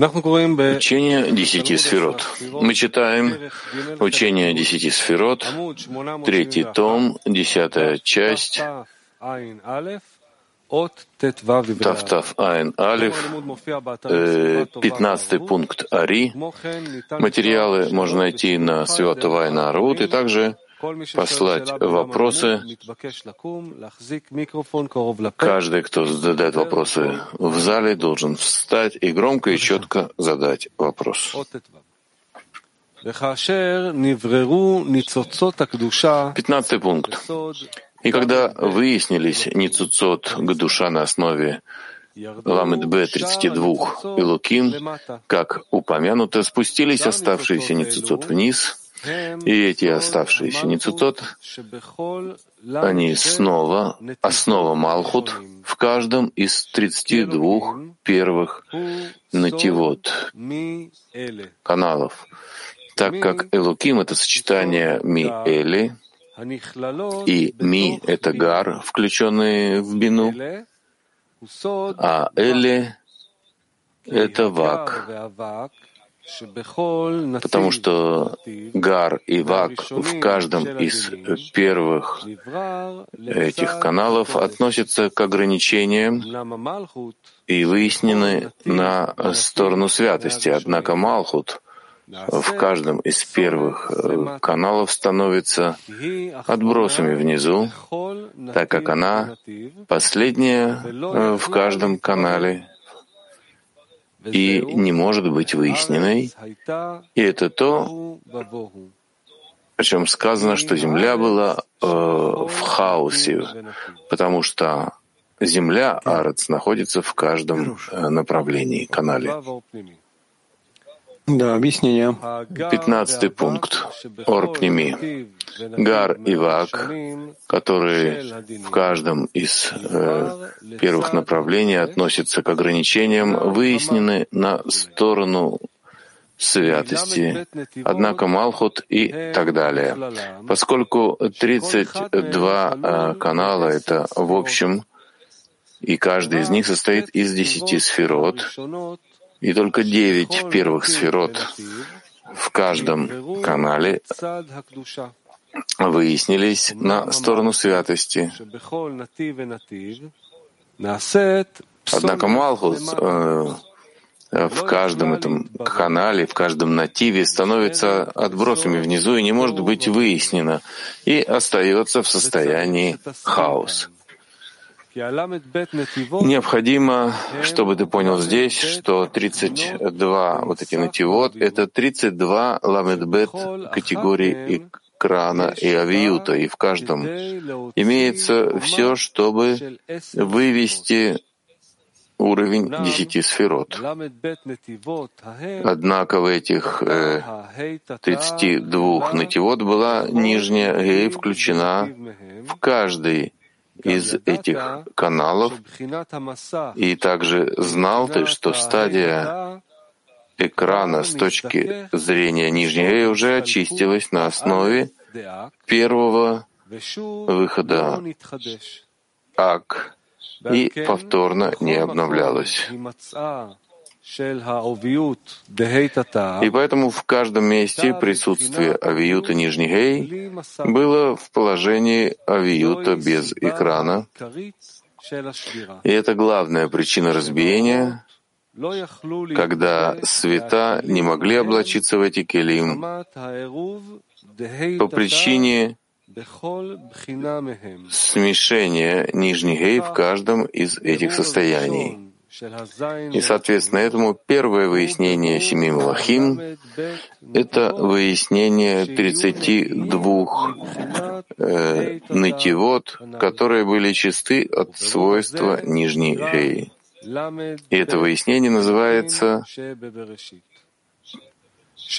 Учение десяти сферот. Мы читаем учение десяти сферот, третий том, десятая часть, Тафтав Айн Алиф, э, пятнадцатый пункт Ари. Материалы можно найти на Святого Айна Арут и также послать вопросы. Каждый, кто задает вопросы в зале, должен встать и громко и четко задать вопрос. Пятнадцатый пункт. И когда выяснились ницуцот к душа на основе Ламед Б 32 и Луким, как упомянуто, спустились оставшиеся ницуцот вниз, и эти оставшиеся ницуцот, они снова основа Малхут в каждом из 32 первых нативот, каналов, так как Элуким — это сочетание Ми-Эли, и Ми — это Гар, включенный в Бину, а Эли — это Вак, потому что Гар и Вак в каждом из первых этих каналов относятся к ограничениям и выяснены на сторону святости. Однако Малхут в каждом из первых э, каналов становится отбросами внизу, так как она последняя э, в каждом канале и не может быть выясненной. И это то, о чем сказано, что Земля была э, в хаосе, потому что Земля, Арец, находится в каждом э, направлении, канале. Да, объяснение. Пятнадцатый пункт. Орпними. Гар и Вак, которые в каждом из э, первых направлений относятся к ограничениям, выяснены на сторону святости, однако Малхут и так далее. Поскольку 32 э, канала — это в общем, и каждый из них состоит из десяти сферот, и только девять первых сферот в каждом канале выяснились на сторону святости. Однако Малхус э, в каждом этом канале, в каждом нативе становится отбросами внизу и не может быть выяснено, и остается в состоянии хаоса. Необходимо, чтобы ты понял здесь, что 32 вот эти нативот — это 32 ламедбет категории экрана и авиюта, и в каждом имеется все, чтобы вывести уровень десяти сферот. Однако в этих э, 32 нативот была нижняя гей включена в каждый из этих каналов, и также знал ты, что стадия экрана с точки зрения нижней уже очистилась на основе первого выхода ак и повторно не обновлялась. И поэтому в каждом месте присутствие авиюта нижний гей было в положении авиюта без экрана. И это главная причина разбиения, когда света не могли облачиться в эти келим. по причине смешения нижних гей в каждом из этих состояний. И, соответственно, этому первое выяснение семи Малахим — это выяснение 32 э, нытивот, которые были чисты от свойства нижней геи. И это выяснение называется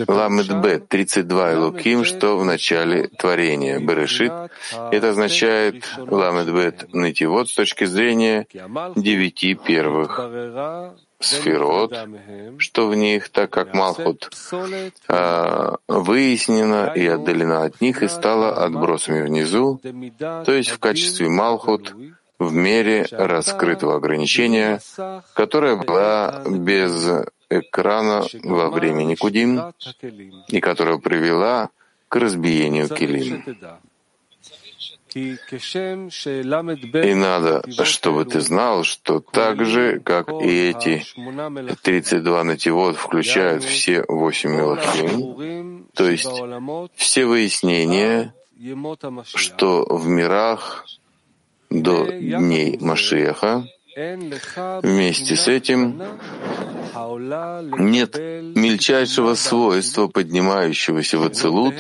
Ламедбет, 32 Луким, что в начале творения. Берешит, это означает Ламедбет Нытивот с точки зрения девяти первых сферот, что в них, так как Малхут а, выяснена и отдалена от них и стала отбросами внизу, то есть в качестве Малхут в мере раскрытого ограничения, которое было без экрана во времени Кудим и которая привела к разбиению килим. И надо, чтобы ты знал, что так же, как и эти 32 нативот включают все восемь мелахим, то есть все выяснения, что в мирах до дней Машеха, вместе с этим нет мельчайшего свойства, поднимающегося в Ацелут,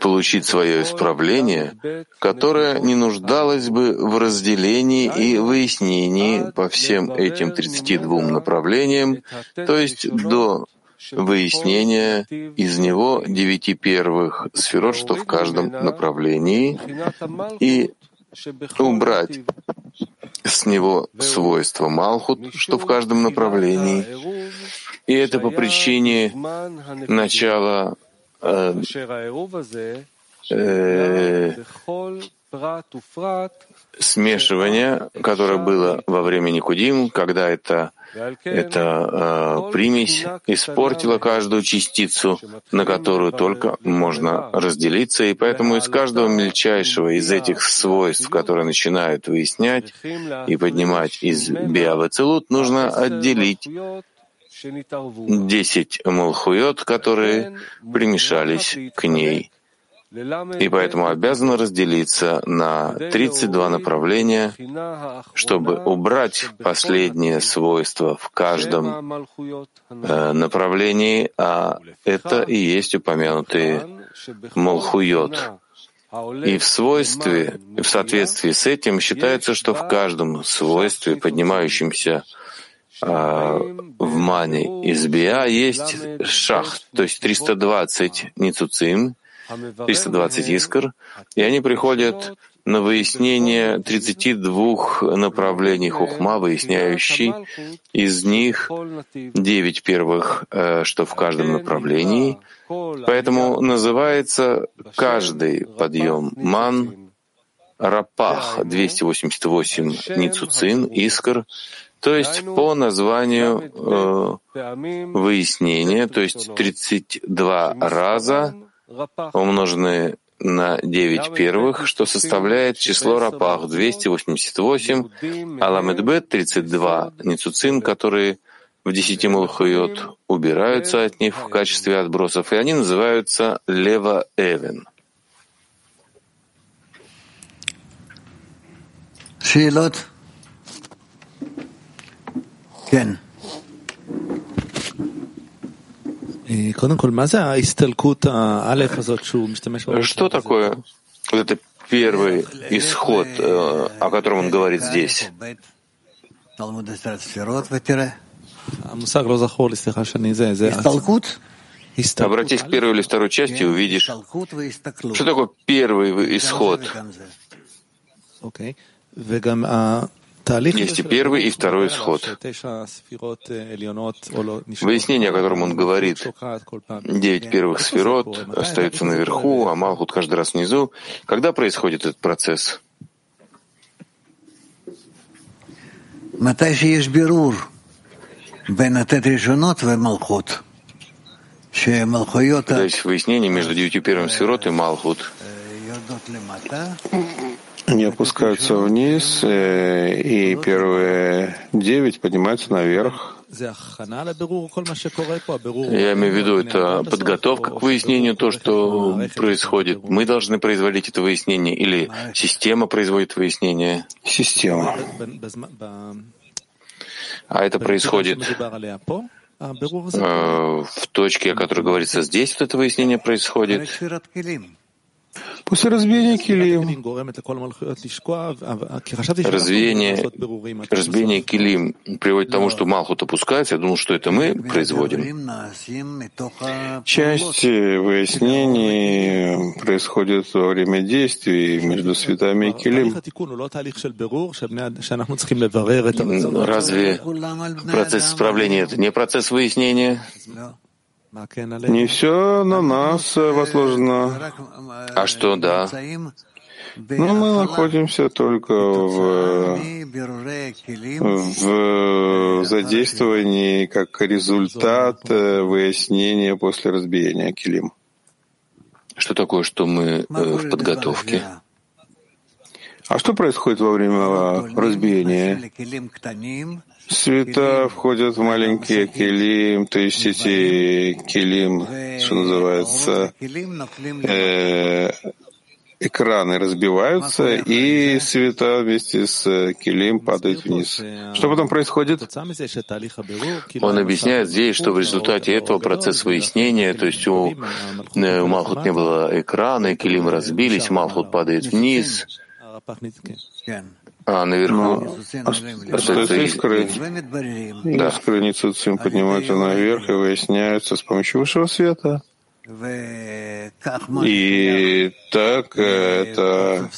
получить свое исправление, которое не нуждалось бы в разделении и выяснении по всем этим 32 направлениям, то есть до выяснения из него девяти первых сферот, что в каждом направлении, и убрать с него свойство Малхут, что в каждом направлении. И это по причине начала э, э, смешивания, которое было во время Никудим, когда это эта э, примесь испортила каждую частицу, на которую только можно разделиться, и поэтому из каждого мельчайшего из этих свойств, которые начинают выяснять и поднимать из биавацелут, нужно отделить десять молхуйот, которые примешались к ней и поэтому обязан разделиться на 32 направления, чтобы убрать последнее свойство в каждом э, направлении, а это и есть упомянутые молхуйот. И в свойстве, в соответствии с этим считается, что в каждом свойстве, поднимающемся э, в мане из биа, есть шах, то есть 320 ницуцим, 320 искр, и они приходят на выяснение 32 направлений хухма, выясняющий из них 9 первых, э, что в каждом направлении. Поэтому называется каждый подъем ман рапах 288 ницуцин, искр, то есть по названию э, выяснения, то есть 32 раза умноженные на 9 первых, что составляет число рапах 288, а ламедбет 32 ницуцин, которые в десяти мулхуйот убираются от них в качестве отбросов, и они называются лева эвен. Шейлот? Кен. Что такое вот это первый исход, э, о котором он говорит здесь? Обратись к первой или второй части и увидишь, что такое первый исход. Есть и первый, и второй исход. Выяснение, о котором он говорит, девять первых сферот остаются наверху, а Малхут каждый раз внизу. Когда происходит этот процесс? Когда есть выяснение между девятью первым сферот и Малхут, они опускаются вниз, э, и первые девять поднимаются наверх. Я имею в виду, это подготовка к выяснению, то, что происходит. Мы должны производить это выяснение, или система производит выяснение? Система. А это происходит э, в точке, о которой говорится здесь, вот это выяснение происходит. После разбиения килим. Разбиение, разбиение килим приводит к тому, что Малхут опускается. Я думал, что это мы производим. Часть выяснений происходит во время действий между светами и килим. Разве процесс исправления — это не процесс выяснения? Не все на нас возложено. А что, да? Но мы находимся только в, в задействовании как результат э, выяснения после разбиения килим. Что такое, что мы э, в подготовке? А что происходит во время разбиения? Света входят в маленькие килим, то есть эти килим, что называется, э, экраны разбиваются, и света вместе с килим падают вниз. Что потом происходит? Он объясняет здесь, что в результате этого процесса выяснения, то есть у, э, у Малхут не было экрана, килим разбились, Малхут падает вниз, а наверху остается искры. Да. Искры Ницуцим поднимаются наверх и выясняются с помощью высшего света. И так это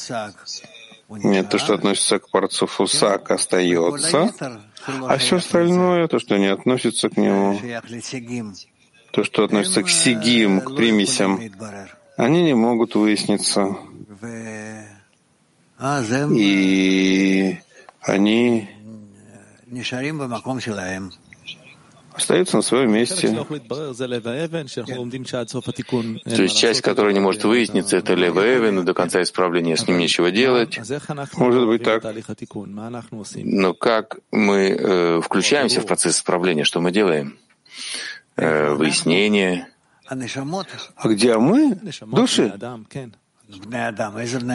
нет, то, что относится к парцуфу сак, остается, а все остальное, то, что не относится к нему, то, что относится к сигим, к примесям, они не могут выясниться. И они остаются на своем месте. То есть часть, которая не может выясниться, это Левевен, и до конца исправления с ним нечего делать. Может быть так. Но как мы э, включаемся в процесс исправления, что мы делаем? Э, выяснение. А где мы? Души?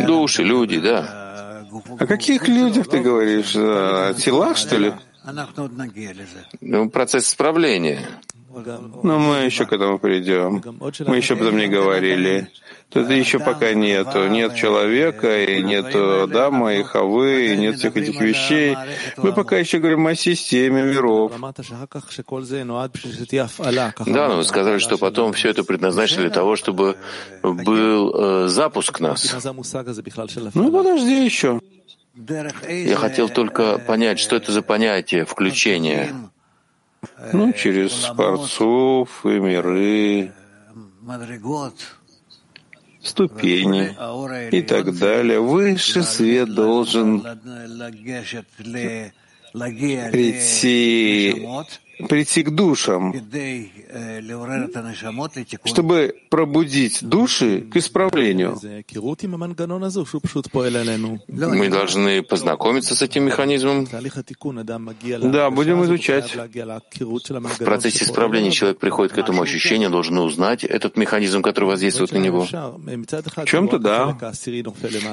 Души, люди, да. О каких людях ты говоришь? О телах, что ли? Ну, процесс исправления. Но мы еще к этому придем. Мы еще об этом не говорили. Тут еще пока нету. Нет человека, и нет Адама, и Хавы, и нет всех этих вещей. Мы пока еще говорим о системе миров. Да, но вы сказали, что потом все это предназначено для того, чтобы был э, запуск нас. Ну, подожди еще. Я хотел только понять, что это за понятие включения. Ну, через парцов и миры, ступени и так далее. Высший свет должен прийти прийти к душам, чтобы пробудить души к исправлению. Мы должны познакомиться с этим механизмом. Да, будем изучать. В процессе исправления человек приходит к этому ощущению, должен узнать этот механизм, который воздействует на него. В чем-то да.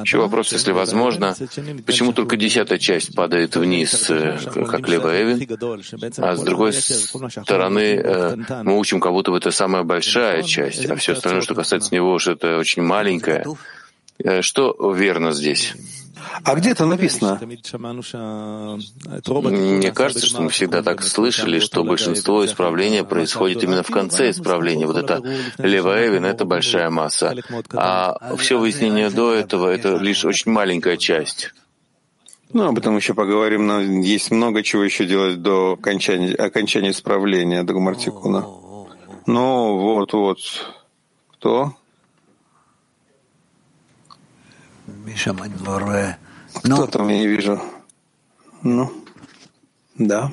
Еще вопрос, если возможно, почему только десятая часть падает вниз, э, как Лева Эвин, а с другой стороны, э, мы учим, как будто бы это самая большая часть, а все остальное, что касается него, что это очень маленькое. Э, что верно здесь? А где это написано? Мне кажется, что мы всегда так слышали, что большинство исправления происходит именно в конце исправления. Вот это левая это большая масса. А все выяснение до этого — это лишь очень маленькая часть. Ну, об этом еще поговорим. Но есть много чего еще делать до окончания, окончания исправления до Гмартикуна. Ну, вот, вот. Кто? Кто там, я не вижу. Ну, да.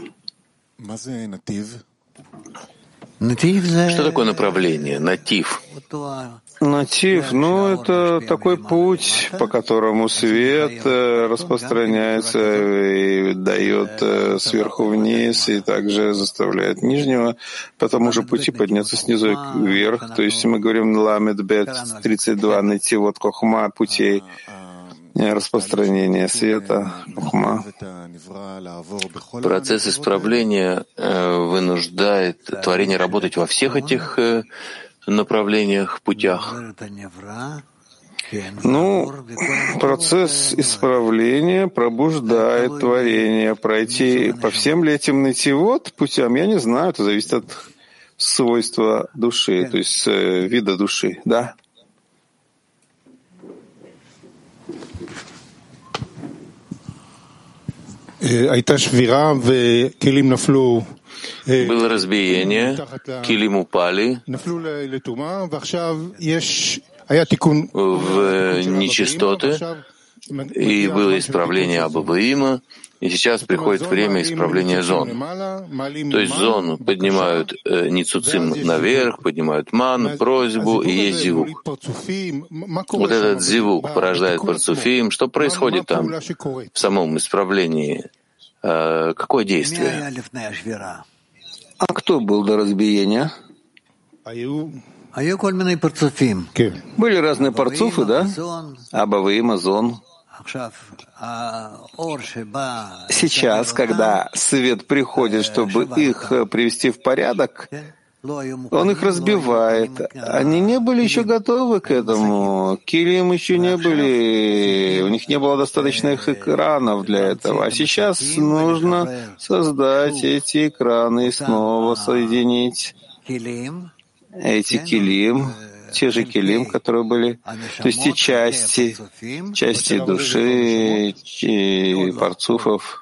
Что такое направление? Натив. Натив, ну, это такой путь, по которому свет э, распространяется и дает э, сверху вниз, и также заставляет нижнего по тому же пути подняться снизу вверх. То есть мы говорим ламед бет 32, найти вот кохма путей распространения света, хухма. Процесс исправления э, вынуждает творение работать во всех этих направлениях, путях? Ну, процесс исправления пробуждает творение. Пройти по всем ли этим вот путям, я не знаю, это зависит от свойства души, то есть э, вида души, да? הייתה שבירה וכלים נפלו было разбиение, килим упали, в нечистоты, и было исправление Абабаима, и сейчас приходит время исправления зон. То есть зону поднимают э, Ницуцим наверх, поднимают ман, просьбу, и есть зивук. Вот этот зивук порождает парцуфим. Что происходит там в самом исправлении? Э, какое действие? А кто был до разбиения? Были разные парцуфы, да? Абавы, Мазон. Сейчас, когда свет приходит, чтобы их привести в порядок, он их разбивает. Они не были еще готовы к этому. Килим еще не были, у них не было достаточных экранов для этого. А сейчас нужно создать эти экраны и снова соединить. Эти килим те же килим, которые были, то есть те части, части души, парцуфов,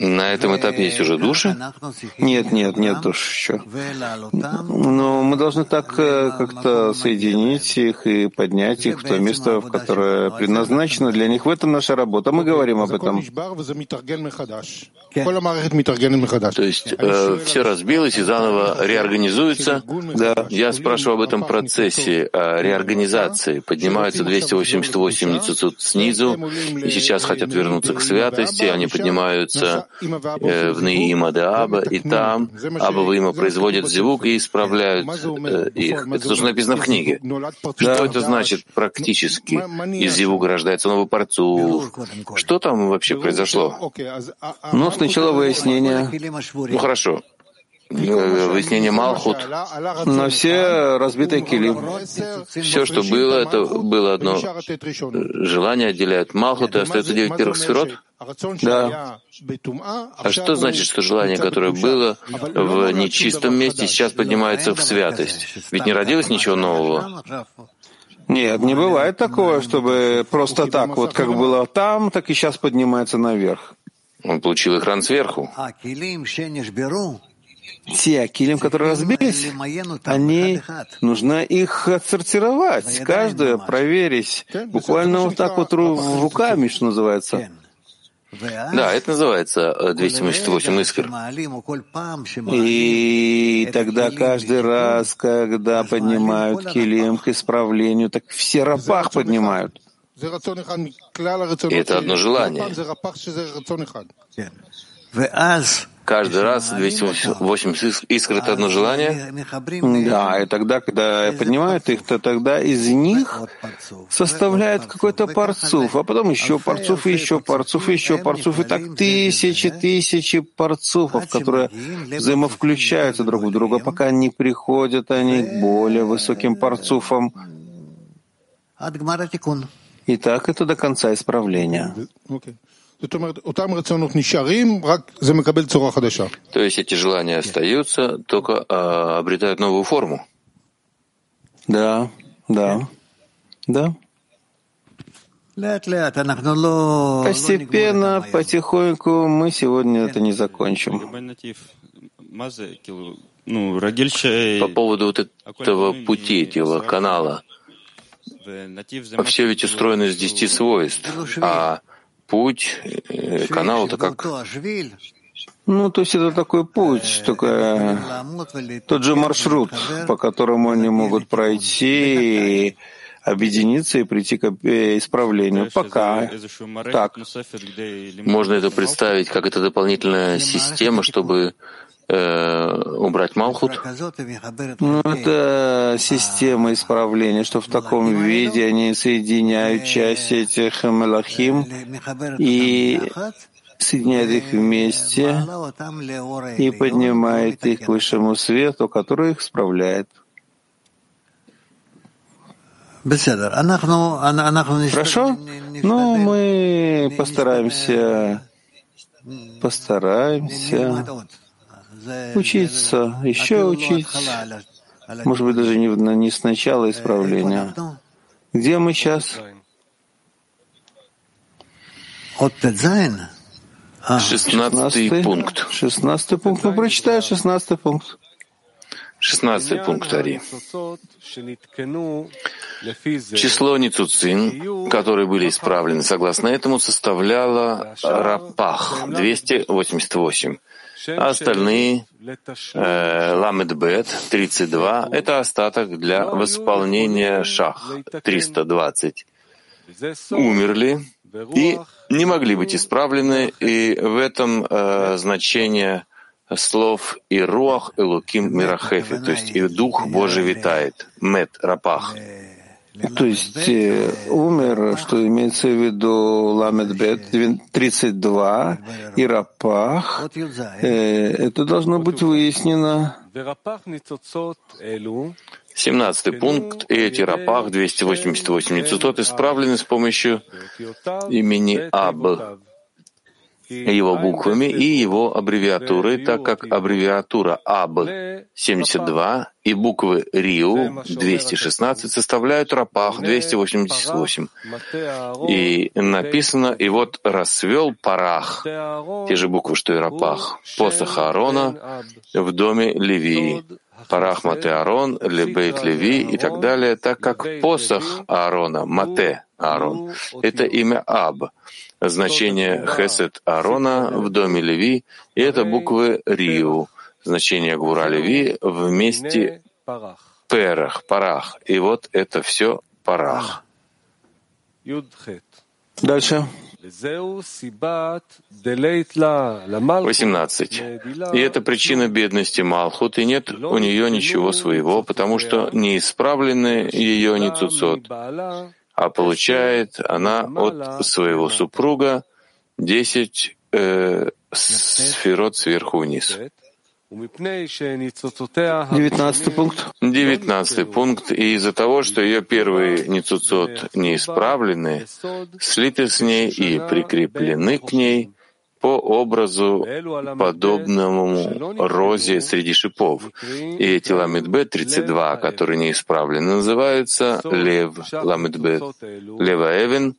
на этом этапе есть уже души? Нет, нет, нет душ еще. Но мы должны так э, как-то соединить их и поднять их в то место, в которое предназначено для них. В этом наша работа. Мы говорим об этом. То есть э, все разбилось и заново реорганизуется. Да. Я спрашиваю об этом процессе э, реорганизации. Поднимаются 288 ницуцут снизу, и сейчас хотят вернуться к святости. Они поднимаются в Неима де Аба, и там Аба Има производят звук и исправляют э, их. Это тоже написано в книге. Что это значит практически? Из звука рождается новый парцух. Что там вообще произошло? Ну, сначала выяснение. Ну, хорошо выяснение Малхут, но все разбитые килим. Все, что было, это было одно желание, отделяют Малхут, и остается девять первых сферот? Да. А что значит, что желание, которое было в нечистом месте, сейчас поднимается в святость? Ведь не родилось ничего нового. Нет, не бывает такого, чтобы просто так, вот как было там, так и сейчас поднимается наверх. Он получил экран сверху те акилим, которые разбились, они, нужно их отсортировать, каждое проверить, буквально вот так вот руками, что называется. Да, это называется 278 э, искр. И тогда каждый раз, когда поднимают килим к исправлению, так все рапах поднимают. И это одно желание. Каждый раз 280 искр — это одно желание? Да, и тогда, когда поднимают их, то тогда из них составляют какой-то парцуф, а потом еще парцуф, и еще парцуф, и еще парцуф, и так тысячи, тысячи парцуфов, которые взаимовключаются друг в друга, пока не приходят они к более высоким парцуфам. И так это до конца исправления. То есть эти желания остаются, только а, обретают новую форму. Да, да, да. Постепенно, потихоньку мы сегодня это не закончим. По поводу вот этого пути, этого канала, все ведь устроено из десяти свойств, а путь, э, канал — это как... Ну, то есть это такой путь, только тот же маршрут, по которому они могут пройти, объединиться и прийти к э, исправлению. Пока. так. Можно это представить как это дополнительная система, чтобы э, убрать Малхут? Ну, это система исправления, что в таком виде они соединяют части этих Мелахим и соединяет их вместе и поднимает их к высшему свету, который их справляет. Хорошо? Ну, мы постараемся, постараемся учиться, еще учить, может быть, даже не, не с начала исправления. Где мы сейчас? Шестнадцатый пункт. Шестнадцатый пункт. Ну, прочитай шестнадцатый пункт. Шестнадцатый пункт Ари. Число ницуцин, которые были исправлены согласно этому, составляло рапах 288. А остальные э, ламедбет 32 — это остаток для восполнения шах 320. Умерли и не могли быть исправлены, и в этом э, значение слов и руах элуким мирахефи, то есть и дух Божий витает, мет рапах. То есть э, умер, что имеется в виду Ламедбет 32 и Рапах, э, это должно быть выяснено. Семнадцатый пункт. И эти Рапах 288 ницутот исправлены с помощью имени Аб его буквами и его аббревиатурой, так как аббревиатура АБ-72 и буквы РИУ 216 составляют Рапах 288. И написано, и вот расцвел Парах, те же буквы, что и Рапах, посох Аарона в доме Левии. Парах Мате Аарон, Лебейт Леви и так далее, так как посох Аарона, Мате Аарон, это имя Аб, значение Хесед Аарона в доме Леви, и это буквы Риу, значение Гура Леви вместе Перах, Парах. И вот это все Парах. Дальше. 18. И это причина бедности Малхут, и нет у нее ничего своего, потому что не исправлены ее ни цуцот, а получает она от своего супруга десять э, сферот сверху вниз. Девятнадцатый пункт. Девятнадцатый пункт. И из-за того, что ее первые ницуцот не исправлены, слиты с ней и прикреплены к ней, по образу, подобному розе среди шипов. И эти ламидбет 32, которые неисправлены, называются лев ламидбет, лева эвен,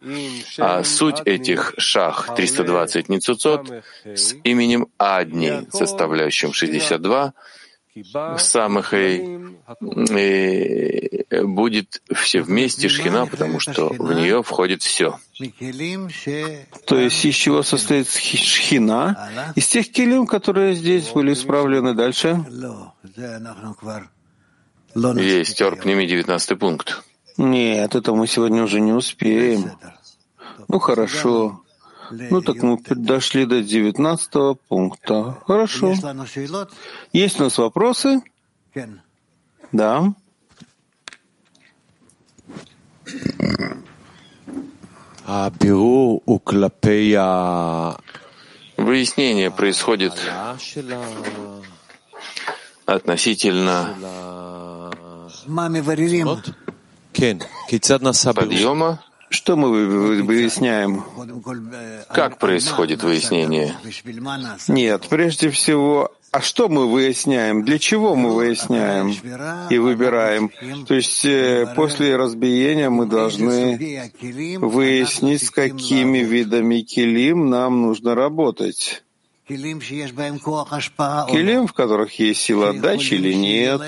а суть этих шах 320 ницуцот с именем Адни, составляющим 62, самых и, и будет все вместе шхина, потому что в нее входит все. То есть из чего состоит шхина? Из тех килим, которые здесь были исправлены дальше? Есть, Терп, ними 19 пункт. Нет, это мы сегодня уже не успеем. Ну хорошо. Ну так мы дошли до девятнадцатого пункта. Хорошо. Есть у нас вопросы? Да. Выяснение происходит относительно подъема что мы выясняем? Как происходит выяснение? Нет, прежде всего, а что мы выясняем? Для чего мы выясняем и выбираем? То есть э, после разбиения мы должны выяснить, с какими видами килим нам нужно работать. Килим, в которых есть сила отдачи или нет,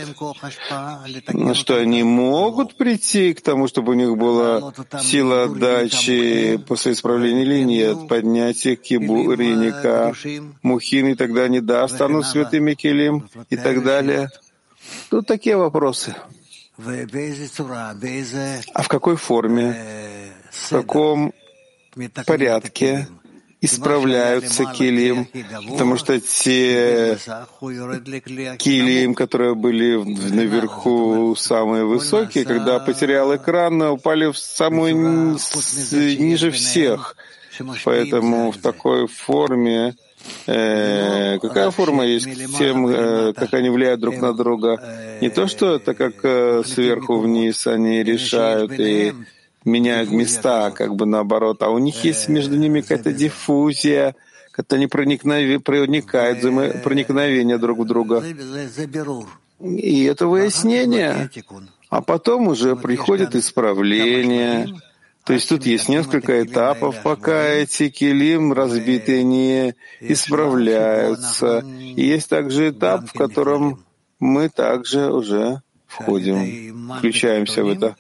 что они могут прийти к тому, чтобы у них была сила отдачи после исправления или нет, поднятие кибуриника, мухин, и тогда они, да, станут святыми килим и так далее. Тут такие вопросы. А в какой форме, в каком порядке исправляются килим, потому что те килим, которые были наверху самые высокие, когда потерял экран, упали в самую ниже всех. Поэтому в такой форме Э, какая форма есть тем, э, как они влияют друг на друга? Не то, что это как э, сверху вниз они решают и меняют места, как бы наоборот, а у них есть между ними какая-то диффузия, как-то они проникают, проникновение друг в друга. И это выяснение. А потом уже приходит исправление. То есть тут есть несколько этапов, пока эти килим разбитые не исправляются. И есть также этап, в котором мы также уже входим, включаемся в это,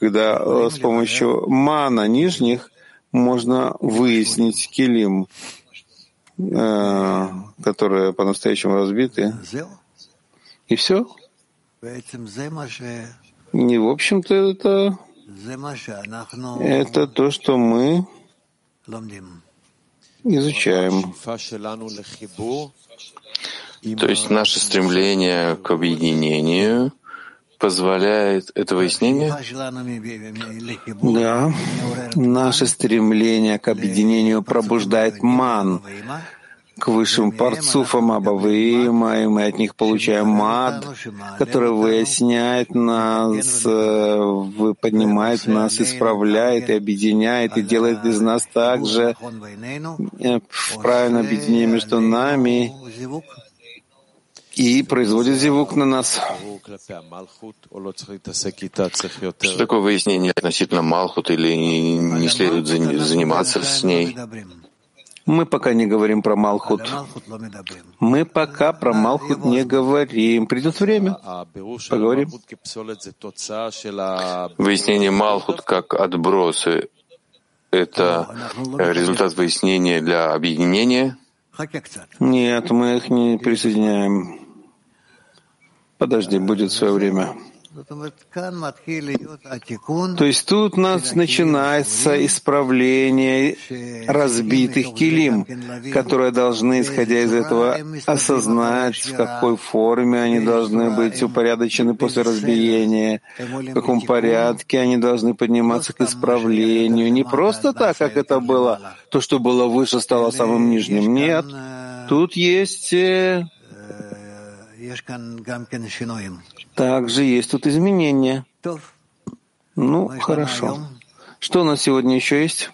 когда э, с помощью мана нижних можно выяснить килим, э, которые по-настоящему разбиты. И все. Не, в общем-то, это, это то, что мы изучаем. То есть наше стремление к объединению позволяет это выяснение? Да. Наше стремление к объединению пробуждает ман, к высшим парцуфам Абавима, и мы от них получаем мад, который выясняет нас, э, поднимает нас, исправляет и объединяет, и делает из нас также э, правильное объединение между нами и производит зевук на нас. Что такое выяснение относительно Малхут или не следует заниматься с ней? Мы пока не говорим про Малхут. Мы пока про Малхут не говорим. Придет время. Поговорим. Выяснение Малхут как отбросы — это результат выяснения для объединения? Нет, мы их не присоединяем. Подожди, будет свое время. То есть тут у нас начинается исправление разбитых килим, которые должны, исходя из этого, осознать, в какой форме они должны быть упорядочены после разбиения, в каком порядке они должны подниматься к исправлению. Не просто так, как это было, то, что было выше, стало самым нижним. Нет, тут есть э, также есть тут изменения. Ну, хорошо. Что у нас сегодня еще есть?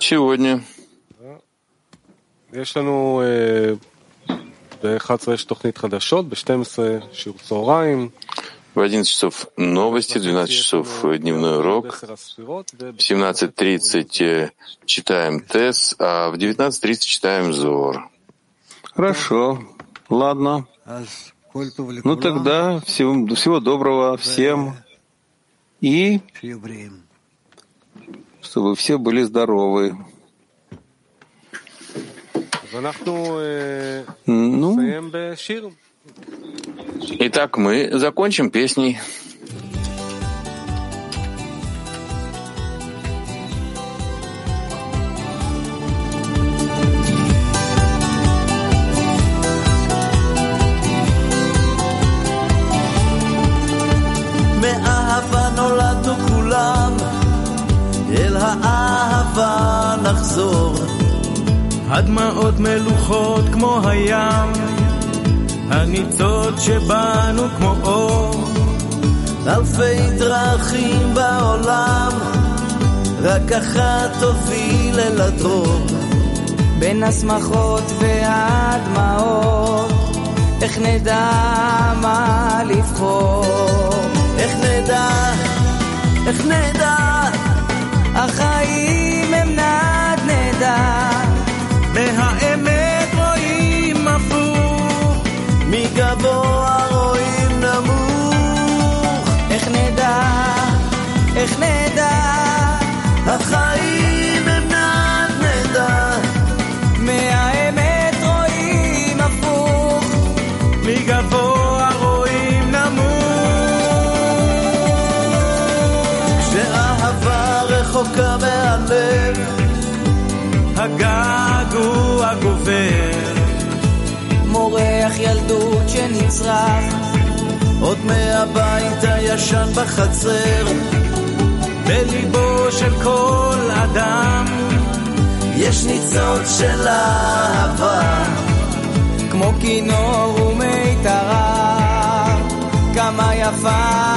Сегодня. יש לנו ב-11 יש תוכנית חדשות, ב-12 שיעור צהריים. В 11 часов новости, в 12 часов дневной урок, в 17.30 читаем ТЭС, а в 19.30 читаем ЗОР. Хорошо, ладно. Ну тогда всего, всего доброго всем и чтобы все были здоровы. Ну, Итак, мы закончим песней. שבנו כמו אור. אלפי דרכים בעולם, רק אחת תוביל אל הדרור. בין השמחות והדמעות, איך נדע מה לבחור? איך נדע, איך נדע, הגעגוע גובר. מורח ילדות שנצרח, עוד מהבית הישן בחצר. בליבו של כל אדם, יש ניצוץ של אהבה. כמו כינור ומיתרה, כמה יפה,